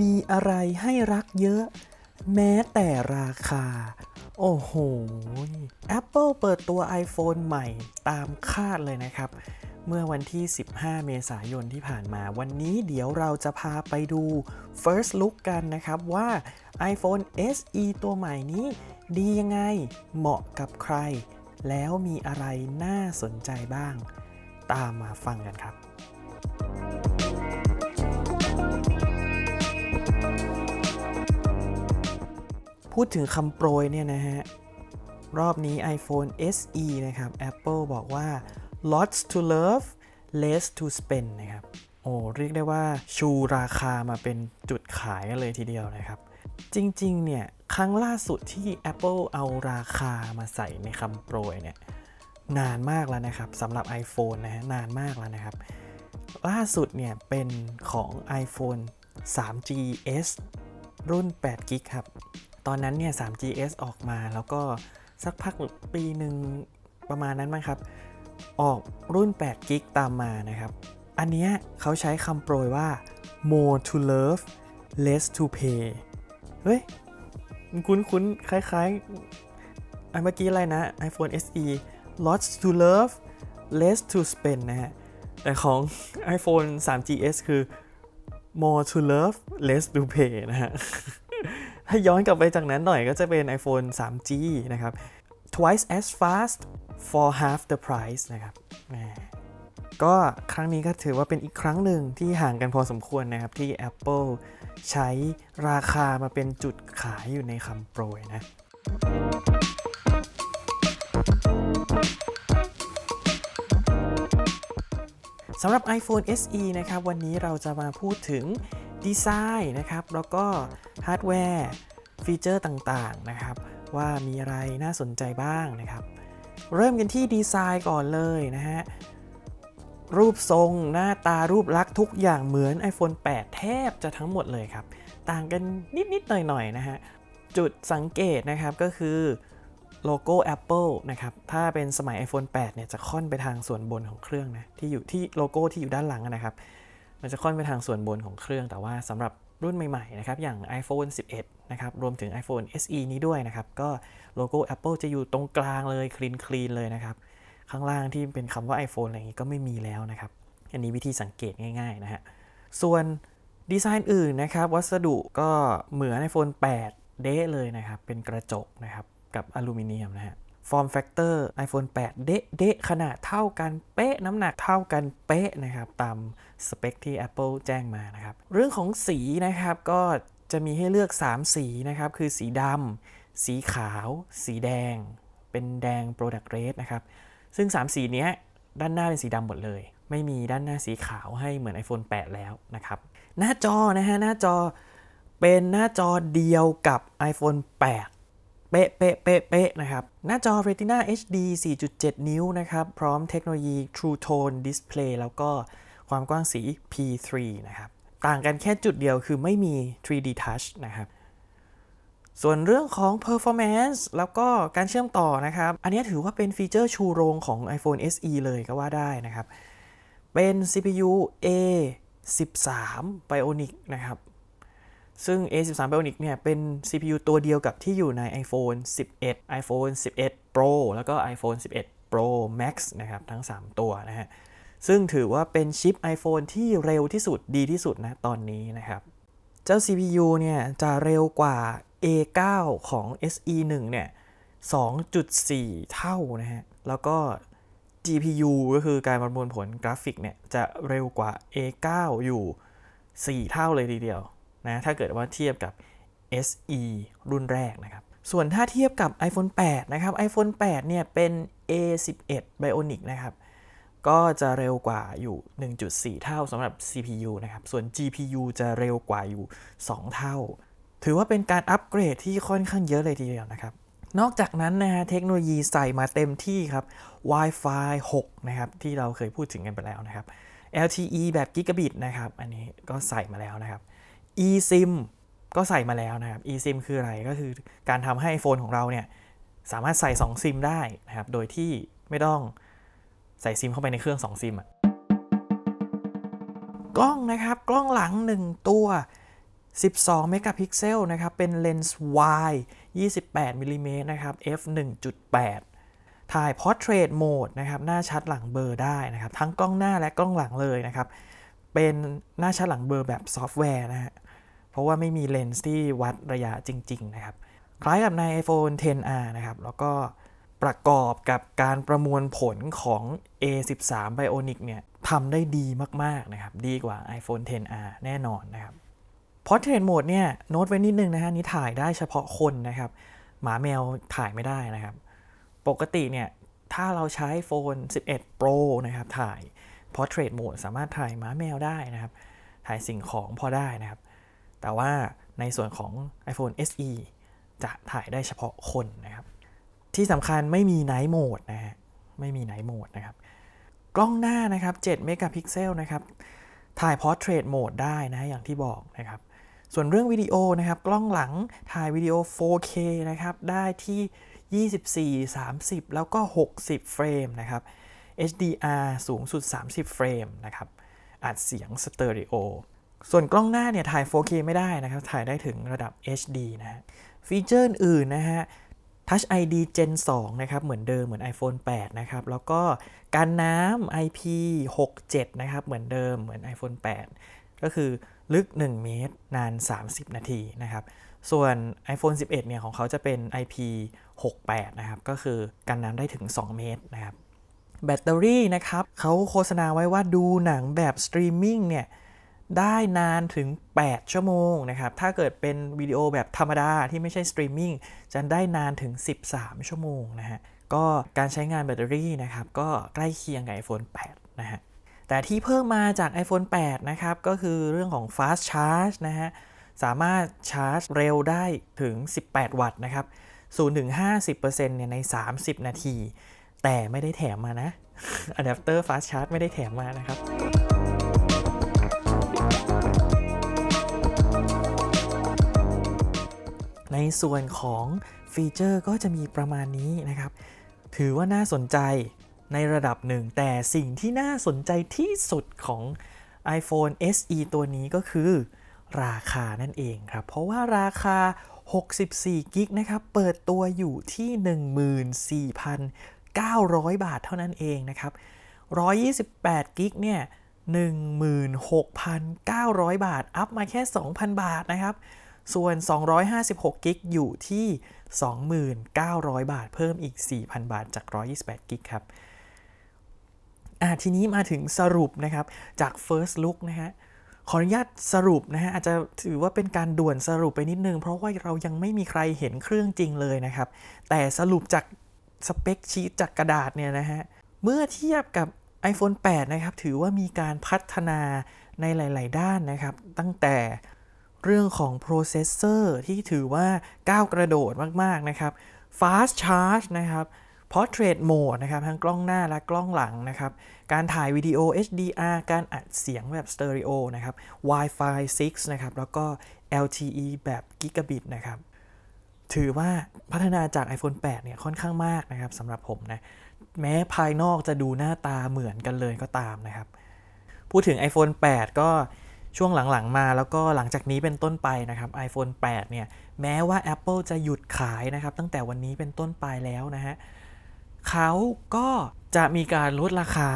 มีอะไรให้รักเยอะ แม้แต่ราคา โอ้โห Apple เปิดตัว iPhone ใหม่ตามคาดเลยนะครับ เมื่อวันที่ 15 เมษายนที่ผ่านมา วันนี้เดี๋ยวเราจะพาไปดู First Look กันนะครับว่า iPhone SE ตัวใหม่นี้ ดียังไง เหมาะกับใคร แล้วมีอะไรน่าสนใจบ้าง ตามมาฟังกันครับ พูดถึงคำโปรยเนี่ยนะฮะ รอบนี้ iPhone SE นะครับ Apple บอกว่า lots to love less to spend นะครับ โอ้เรียกได้ว่าชูราคามาเป็นจุดขายกันเลยทีเดียวนะครับ จริงๆ เนี่ย ครั้งล่าสุดที่ Apple เอาราคามาใส่ในคำโปรยเนี่ย นานมากแล้วนะครับสำหรับ iPhone นะฮะ นานมากแล้วนะครับ ล่าสุดเนี่ย เป็นของ iPhone 3GS รุ่น8 g b ครับ ตอนนั้นเนี่ย 3GS ออกมาแล้วก็สักพักปีหนึ่งประมาณนั้นมั้งครับ ออกรุ่น8 g b ตามมานะครับ อันเนี้ยเขาใช้คำโปรยว่า more to love less to pay เฮ้ยคุ้นคุ้นๆ คล้ายๆ อันเมื่อกี้อะไรนะ iPhone SE lots to love less to spend นะฮะ แต่ของ iPhone 3GS คือ more to love less to pay นะฮะ ถ้าย้อนกลับไปจากนั้นหน่อยก็จะเป็น iPhone 3G นะครับ twice as fast for half the price นะครับก็ครั้งนี้ก็ถือว่าเป็นอีกครั้งหนึ่งที่ห่างกันพอสมควรนะครับ ที่ Apple ใช้ราคามาเป็นจุดขายอยู่ในคำโปรยนะ สำหรับ iPhone SE นะครับ วันนี้เราจะมาพูดถึงดีไซน์นะครับ แล้วก็ฮาร์ดแวร์ ฟีเจอร์ต่างๆนะครับ ว่ามีอะไรน่าสนใจบ้างนะครับ เริ่มกันที่ดีไซน์ก่อนเลยนะฮะ รูปทรงหน้าตารูปลักษณ์ทุกอย่างเหมือน iPhone 8 แทบจะทั้งหมดเลยครับ ต่างกันนิด ๆ หน่อย ๆ นะฮะ จุดสังเกตนะครับก็คือโลโก้ Apple นะครับ ถ้าเป็นสมัย iPhone 8 เนี่ย จะค่อนไปทางส่วนบนของเครื่องนะ ที่อยู่ที่โลโก้ที่อยู่ด้านหลังนะครับ มันจะค่อนไปทางส่วนบนของเครื่อง แต่ว่าสำหรับรุ่นใหม่ๆ นะครับ อย่าง iPhone 11 นะครับ รวมถึง iPhone SE นี้ด้วยนะครับ ก็โลโก้ Apple จะอยู่ตรงกลางเลย clean clean เลยนะครับ ข้างล่างที่เป็นคำว่า iPhone อะไรอย่างนี้ก็ไม่มีแล้วนะครับ อันนี้วิธีสังเกตง่ายๆนะฮะ ส่วนดีไซน์อื่นนะครับ วัสดุก็เหมือน iPhone 8 เด๊ะเลยนะครับ เป็นกระจกนะครับ กับอลูมิเนียมนะฮะ form factor iPhone 8 เด๊ะเด๊ะขนาดเท่ากันเป๊ะ น้ำหนักเท่ากันเป๊ะนะครับ ตามสเปคที่ Apple แจ้งมานะครับ เรื่องของสีนะครับก็ จะมีให้เลือก 3 สีนะครับ คือสีดำสีขาว สีแดง เป็นแดง Product Red นะครับ ซึ่ง 3 สีนี้ด้านหน้าเป็นสีดำหมดเลย ไม่มีด้านหน้าสีขาวให้เหมือน iPhone 8 แล้วนะครับ หน้าจอนะฮะ หน้าจอเป็นหน้าจอเดียวกับ iPhone 8 เป๊ะเป๊ะเป๊ะเป๊ะนะครับ หน้าจอ Retina HD 4.7 นิ้วนะครับ พร้อมเทคโนโลยี True Tone Display แล้วก็ความกว้างสี P3 นะครับ ต่างกันแค่จุดเดียวคือไม่มี 3D Touch นะครับ ส่วนเรื่องของ performance แล้วก็การเชื่อมต่อนะครับ อันนี้ถือว่าเป็นฟีเจอร์ชูโรงของ iPhone SE เลยก็ว่าได้นะครับ เป็น CPU A13 Bionic นะครับ ซึ่ง A13 Bionic เนี่ย เป็น CPU ตัวเดียวกับที่อยู่ใน iPhone 11 iPhone 11 Pro แล้วก็ iPhone 11 Pro Max นะครับ ทั้ง 3 ตัวนะฮะ ซึ่งถือว่าเป็นชิป iPhone ที่เร็วที่สุดดีที่สุดนะตอนนี้นะครับ เจ้า CPU เนี่ยจะเร็วกว่า A9 ของ SE1 เนี่ย2.4 เท่านะฮะ แล้วก็ GPU ก็คือการประมวลผลกราฟิกเนี่ย จะเร็วกว่า A9 อยู่ 4 เท่าเลยทีเดียวนะ ถ้าเกิดว่าเทียบกับ SE รุ่นแรกนะครับ ส่วนถ้าเทียบกับ iPhone 8 นะครับ iPhone 8 เนี่ย เป็น A11 Bionic นะครับ ก็จะเร็วกว่าอยู่ 1.4 เท่าสำหรับ CPU นะครับ ส่วน GPU จะเร็วกว่าอยู่ 2 เท่า ถือว่าเป็นการอัปเกรดที่ค่อนข้างเยอะเลยทีเดียวนะครับ นอกจากนั้นนะฮะเทคโนโลยีใส่มาเต็มที่ครับ Wi-Fi 6 นะครับ ที่เราเคยพูดถึงกันไปแล้วนะครับ LTE แบบกิกะบิตนะครับ อันนี้ก็ใส่มาแล้วนะครับ eSIM ก็ใส่มาแล้วนะครับ eSIM คืออะไรก็คือการทำให้ iPhone ของเราเนี่ยสามารถใส่ 2 ซิมได้นะครับ โดยที่ไม่ต้อง ใส่ซิมเข้าไปในเครื่อง 2 ซิมอะกล้องนะครับ กล้องหลัง 1 ตัว 12 เมกะพิกเซลนะครับ เป็นเลนส์ wide 28มิลลิเมตรนะครับ f 1.8 ถ่าย portrait mode นะครับ หน้าชัดหลังเบอร์ได้นะครับ ทั้งกล้องหน้าและกล้องหลังเลยนะครับ เป็นหน้าชัดหลังเบอร์แบบซอฟต์แวร์นะฮะ เพราะว่าไม่มีเลนส์ที่วัดระยะจริง ๆ นะครับ คล้ายกับใน iPhone 10R นะครับ แล้วก็ ประกอบกับการประมวลผลของ A13 Bionic เนี่ยทำได้ดีมากๆนะครับ ดีกว่า iPhone 10R แน่นอนนะครับ Portrait Mode เนี่ยโน้ตไว้นิดนึงนะฮะนี้ถ่ายได้เฉพาะคนนะครับ หมาแมวถ่ายไม่ได้นะครับ ปกติเนี่ยถ้าเราใช้โฟน 11 Pro นะครับ ถ่าย Portrait Mode สามารถถ่ายหมาแมวได้นะครับ ถ่ายสิ่งของพอได้นะครับ แต่ว่าในส่วนของ iPhone SE จะถ่ายได้เฉพาะคนนะครับ ที่สำคัญไม่มี Night Mode นะฮะไม่มี Night Mode นะครับ กล้องหน้านะครับ7เมกะพิกเซลนะครับถ่าย Portrait Mode ได้นะอย่างที่บอกนะครับส่วนเรื่องวิดีโอนะครับกล้องหลังถ่ายวิดีโอ 4K นะครับได้ที่ 24 30 แล้วก็ 60 เฟรมนะครับ HDR สูงสุด 30 เฟรมนะครับอัดเสียงสเตอริโอส่วนกล้องหน้าเนี่ยถ่าย 4K ไม่ได้นะครับ ถ่ายได้ถึงระดับ HD นะฮะฟีเจอร์อื่นนะฮะ Touch ID Gen 2 นะครับ เหมือนเดิมเหมือน iPhone 8 นะครับ แล้วก็กันน้ำ IP67 นะครับ เหมือนเดิมเหมือน iPhone 8 ก็คือลึก 1 เมตร นาน 30 นาทีนะครับ ส่วน iPhone 11 เนี่ยของเขาจะเป็น IP68 นะครับ ก็คือกันน้ำได้ถึง 2 เมตรนะครับ แบตเตอรี่นะครับเขาโฆษณาไว้ว่าดูหนังแบบสตรีมมิ่งเนี่ย ได้นานถึง 8 ชั่วโมงนะครับ ถ้าเกิดเป็นวิดีโอแบบธรรมดาที่ไม่ใช่สตรีมมิ่งจะได้นานถึง 13 ชั่วโมงนะฮะ ก็การใช้งานแบตเตอรี่นะครับ ก็ใกล้เคียงกับ iPhone 8 นะฮะ แต่ที่เพิ่มมาจาก iPhone 8 นะครับ ก็คือเรื่องของ Fast Charge นะฮะ สามารถชาร์จเร็วได้ถึง 18 วัตต์นะครับ0ถึง50%เนี่ยใน 30 นาที แต่ไม่ได้แถมมานะอะแดปเตอร์ Fast Charge ไม่ได้แถมมานะครับ ในส่วนของฟีเจอร์ก็จะมีประมาณนี้นะครับ ถือว่าน่าสนใจในระดับหนึ่ง แต่สิ่งที่น่าสนใจที่สุดของ iPhone SE ตัวนี้ก็คือราคานั่นเองครับ เพราะว่าราคา 64กิกนะครับ เปิดตัวอยู่ที่ 14,900 บาทเท่านั้นเองนะครับ 128กิกเนี่ย 16,900 บาท อัพมาแค่ 2,000 บาทนะครับ ส่วน 256 กิกอยู่ที่ 2,900 บาท เพิ่มอีก 4,000 บาทจาก 128 กิกครับอ่าทีนี้มาถึงสรุปนะครับ จาก first look นะฮะขออนุญาตสรุปนะฮะอาจจะถือว่าเป็นการด่วนสรุปไปนิดนึง เพราะว่าเรายังไม่มีใครเห็นเครื่องจริงเลยนะครับ แต่สรุปจากสเปคชีตจากกระดาษเนี่ยนะฮะเมื่อเทียบกับ iPhone 8 นะครับ ถือว่ามีการพัฒนาในหลาย ๆ ด้านนะครับ ตั้งแต่ เรื่องของ processor ที่ถือว่าก้าวกระโดดมากๆนะครับ Fast Charge นะครับ Portrait Mode นะครับ ทั้งกล้องหน้าและกล้องหลังนะครับ การถ่ายวิดีโอ HDR การอัดเสียงแบบสเตอริโอนะครับ Wi-Fi 6 นะครับ แล้วก็ LTE แบบ Gigabit นะครับ ถือว่าพัฒนาจาก iPhone 8 เนี่ย ค่อนข้างมากนะครับสำหรับผมนะ แม้ภายนอกจะดูหน้าตาเหมือนกันเลยก็ตามนะครับ พูดถึง iPhone 8 ก็ ช่วงหลังๆมาแล้วก็หลังจากนี้เป็นต้นไปนะครับ iPhone 8 เนี่ย แม้ว่า Apple จะหยุดขายนะครับ ตั้งแต่วันนี้เป็นต้นไปแล้วนะฮะเขาก็จะมีการลดราคา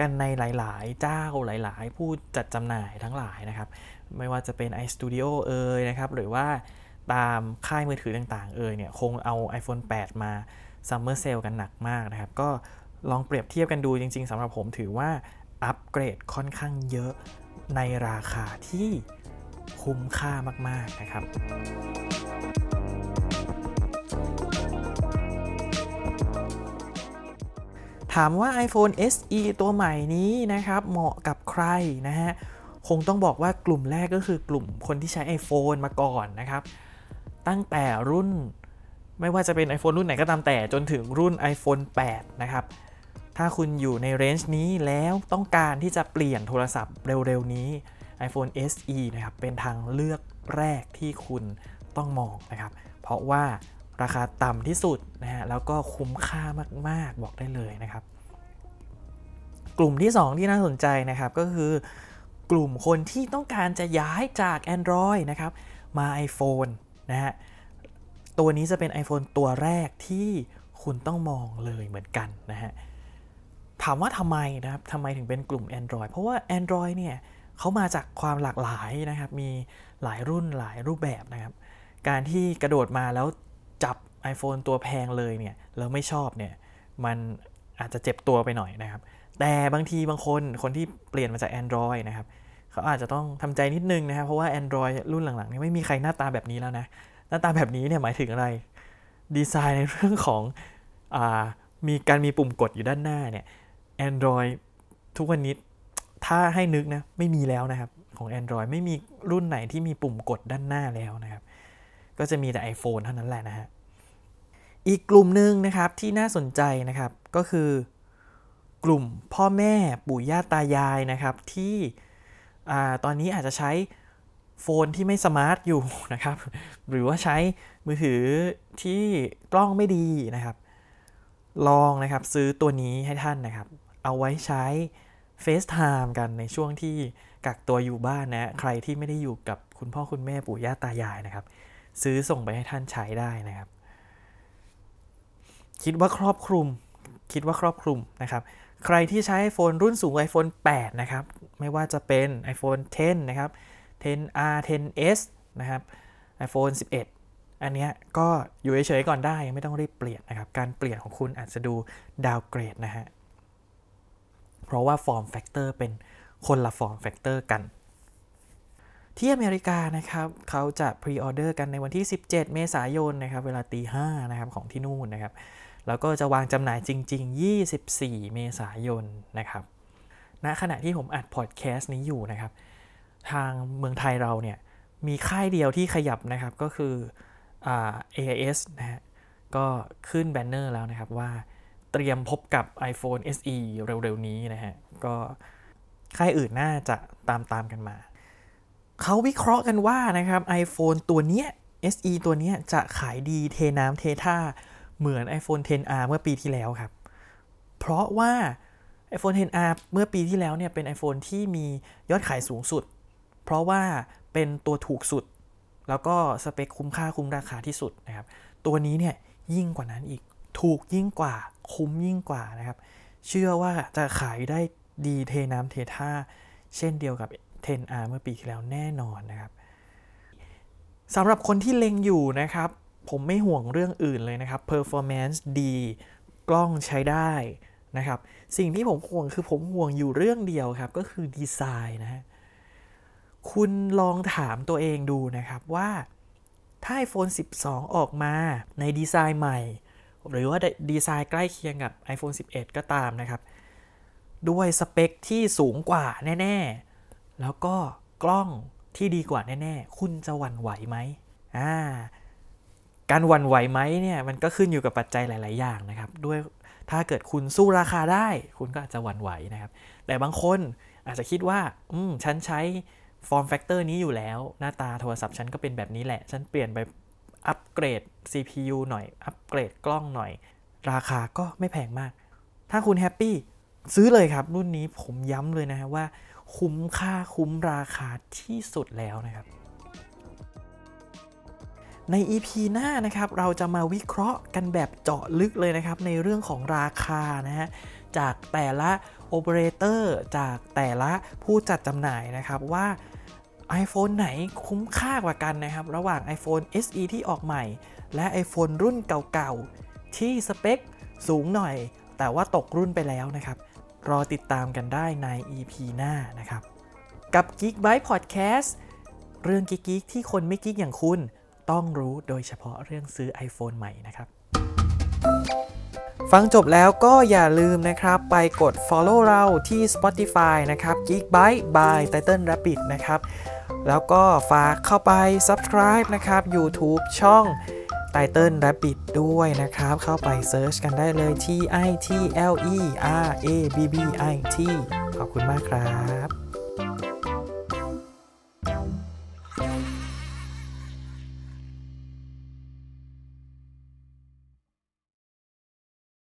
กันในหลาย ๆ เจ้าหลาย ๆ ผู้จัดจำหน่ายทั้งหลายนะครับ ไม่ว่าจะเป็น iStudio เอ่ยนะครับ หรือว่าตามค่ายมือถือต่าง ๆ เอ่ยเนี่ย คงเอา iPhone 8 มา Summer Sale กันหนักมากนะครับ ก็ลองเปรียบเทียบกันดูจริง ๆสำหรับผมถือว่าอัปเกรดค่อนข้างเยอะ ในราคาที่คุ้มค่ามาก ๆ นะครับถามว่า iPhone SE ตัวใหม่นี้นะครับ เหมาะกับใครนะฮะ คงต้องบอกว่ากลุ่มแรกก็คือกลุ่มคนที่ใช้ iPhone มาก่อนนะครับ ตั้งแต่รุ่นไม่ว่าจะเป็น iPhone รุ่นไหนก็ตามแต่จนถึงรุ่น iPhone 8 นะครับ ถ้าคุณอยู่ในเรนจ์นี้แล้วต้องการที่จะเปลี่ยนโทรศัพท์เร็วๆนี้ iPhone SE นะครับเป็นทางเลือกแรกที่คุณต้องมองนะครับ เพราะว่าราคาต่ำที่สุดนะฮะแล้วก็คุ้มค่ามากๆบอกได้เลยนะครับ กลุ่มที่ 2 ที่น่าสนใจนะครับก็คือกลุ่มคนที่ต้องการจะย้ายจาก Android นะครับมา iPhone นะฮะตัวนี้จะเป็น iPhone ตัวแรกที่คุณต้องมองเลยเหมือนกันนะฮะ ถามว่าทำไมนะครับทำไมถึงเป็นกลุ่ม Android เพราะว่า Android เนี่ยเขามาจากความหลากหลายนะครับ มีหลายรุ่นหลายรูปแบบนะครับ การที่กระโดดมาแล้วจับ iPhone ตัวแพงเลยเนี่ยแล้วไม่ชอบเนี่ยมันอาจจะเจ็บตัวไปหน่อยนะครับ แต่บางทีบางคนคนที่เปลี่ยนมาจาก Android นะครับเขาอาจจะต้องทำใจนิดนึงนะครับ เพราะว่า Android รุ่นหลังๆนี่ไม่มีใครหน้าตาแบบนี้แล้วนะ หน้าตาแบบนี้เนี่ยหมายถึงอะไร ดีไซน์ในเรื่องของอมีการมีปุ่มกดอยู่ด้านหน้าเนี่ย Android ทุกวันนี้ถ้าให้นึกนะ ไม่มีแล้วนะครับ ของ Android ไม่มีรุ่นไหนที่มีปุ่มกดด้านหน้าแล้วนะครับ ก็จะมีแต่ iPhone เท่านั้นแหละนะฮะอีกกลุ่มหนึ่งนะครับที่น่าสนใจนะครับก็คือกลุ่มพ่อแม่ปู่ย่าตายายนะครับที่ตอนนี้อาจจะใช้ phone ที่ไม่ smart อยู่นะครับ หรือว่าใช้มือถือที่กล้องไม่ดีนะครับ ลองนะครับซื้อตัวนี้ให้ท่านนะครับ เอาไว้ใช้ FaceTime กันในช่วงที่กักตัวอยู่บ้านนะ ใครที่ไม่ได้อยู่กับคุณพ่อคุณแม่ปู่ย่าตายายนะครับ ซื้อส่งไปให้ท่านใช้ได้นะครับ คิดว่าครอบคลุม คิดว่าครอบคลุมนะครับ ใครที่ใช้ iPhone รุ่นสูง iPhone 8 นะครับ ไม่ว่าจะเป็น iPhone 10 นะครับ 10R 10s นะครับ iPhone 11 อันเนี้ยก็อยู่เฉยๆก่อนได้ไม่ต้องรีบเปลี่ยนนะครับ การเปลี่ยนของคุณอาจจะดูดาวเกรดนะฮะ เพราะว่า form factor เป็นคนละ form factor กัน ที่อเมริกานะครับ เขาจะ pre-order กันในวันที่ 17 เมษายนนะครับ เวลาตี5นะครับของที่นู่นนะครับ แล้วก็จะวางจำหน่ายจริง ๆ 24 เมษายนนะครับณขณะที่ผมอัดพอดแคสต์นี้อยู่นะครับ ทางเมืองไทยเราเนี่ยมีค่ายเดียวที่ขยับนะครับก็คือ AIS นะฮะก็ขึ้น banner แล้วนะครับว่าเตรียมพบกับ iPhone SE เร็วๆ นี้นะฮะ ก็ค่ายอื่นน่าจะตามตามกันมา เขาวิเคราะห์กันว่านะครับ iPhone ตัวเนี้ย SE ตัวเนี้ยจะขายดีเทน้ำเทท่า เหมือน iPhone 10R เมื่อปีที่แล้วครับ เพราะว่า iPhone 10R เมื่อปีที่แล้วเนี่ยเป็น iPhone ที่มียอดขายสูงสุด เพราะว่าเป็นตัวถูกสุด แล้วก็สเปคคุ้มค่าคุ้มราคาที่สุดนะครับ ตัวนี้เนี่ยยิ่งกว่านั้นอีก ถูกยิ่งกว่า คุ้มยิ่งกว่านะครับ เชื่อว่าจะขายได้ดีเทน้ำเทท่า เช่นเดียวกับ 10R เมื่อปีที่แล้วแน่นอนนะครับสำหรับคนที่เล็งอยู่นะครับ ผมไม่ห่วงเรื่องอื่นเลยนะครับ performance ดี กล้องใช้ได้นะครับ สิ่งที่ผมห่วงคือผมห่วงอยู่เรื่องเดียวครับ ก็คือดีไซน์นะฮะ คุณลองถามตัวเองดูนะครับว่า ถ้า iPhone 12 ออกมาในดีไซน์ใหม่ หรือว่าดีไซน์ใกล้เคียงกับ iPhone 11 ก็ตามนะครับ ด้วยสเปคที่สูงกว่าแน่ ๆ แล้วก็กล้องที่ดีกว่าแน่ ๆ คุณจะหวั่นไหวไหมอ่าการหวั่นไหวไหมเนี่ยมันก็ขึ้นอยู่กับปัจจัยหลาย ๆ อย่างนะครับ ด้วยถ้าเกิดคุณสู้ราคาได้ คุณก็อาจจะหวั่นไหวนะครับ แต่บางคนอาจจะคิดว่า อืม ฉันใช้ form factor นี้อยู่แล้วหน้าตาโทรศัพท์ฉันก็เป็นแบบนี้แหละ ฉันเปลี่ยนไปอัปเกรด CPU หน่อย อัปเกรดกล้องหน่อย ราคาก็ไม่แพงมาก ถ้าคุณ happy ซื้อเลยครับ รุ่นนี้ผมย้ำเลยนะฮะว่า คุ้มค่าคุ้มราคาที่สุดแล้วนะครับ ใน EP หน้านะครับ เราจะมาวิเคราะห์กันแบบเจาะลึกเลยนะครับ ในเรื่องของราคานะฮะจากแต่ละ โอเปอเรเตอร์จากแต่ละผู้จัดจำหน่ายนะครับว่า iPhone ไหนคุ้มค่ากว่ากันนะครับ ระหว่าง iPhone SE ที่ออกใหม่ และ iPhone รุ่นเก่าๆ ที่สเปคสูงหน่อย แต่ว่าตกรุ่นไปแล้วนะครับ รอติดตามกันได้ใน EP หน้านะครับ กับ Geekbyte Podcast เรื่องกิ๊กๆที่คนไม่กิ๊กอย่างคุณ ต้องรู้โดยเฉพาะเรื่องซื้อ iPhone ใหม่นะครับ ฟังจบแล้วก็อย่าลืมนะครับ ไปกด follow เราที่ Spotify นะครับ Geekbyte by Title Rabbit นะครับ แล้วก็ฝากเข้าไป subscribe นะครับ YouTube ช่อง Title Rabbit ด้วยนะครับ เข้าไป search กันได้เลย T I T L E R A B B I T ขอบคุณมากครับ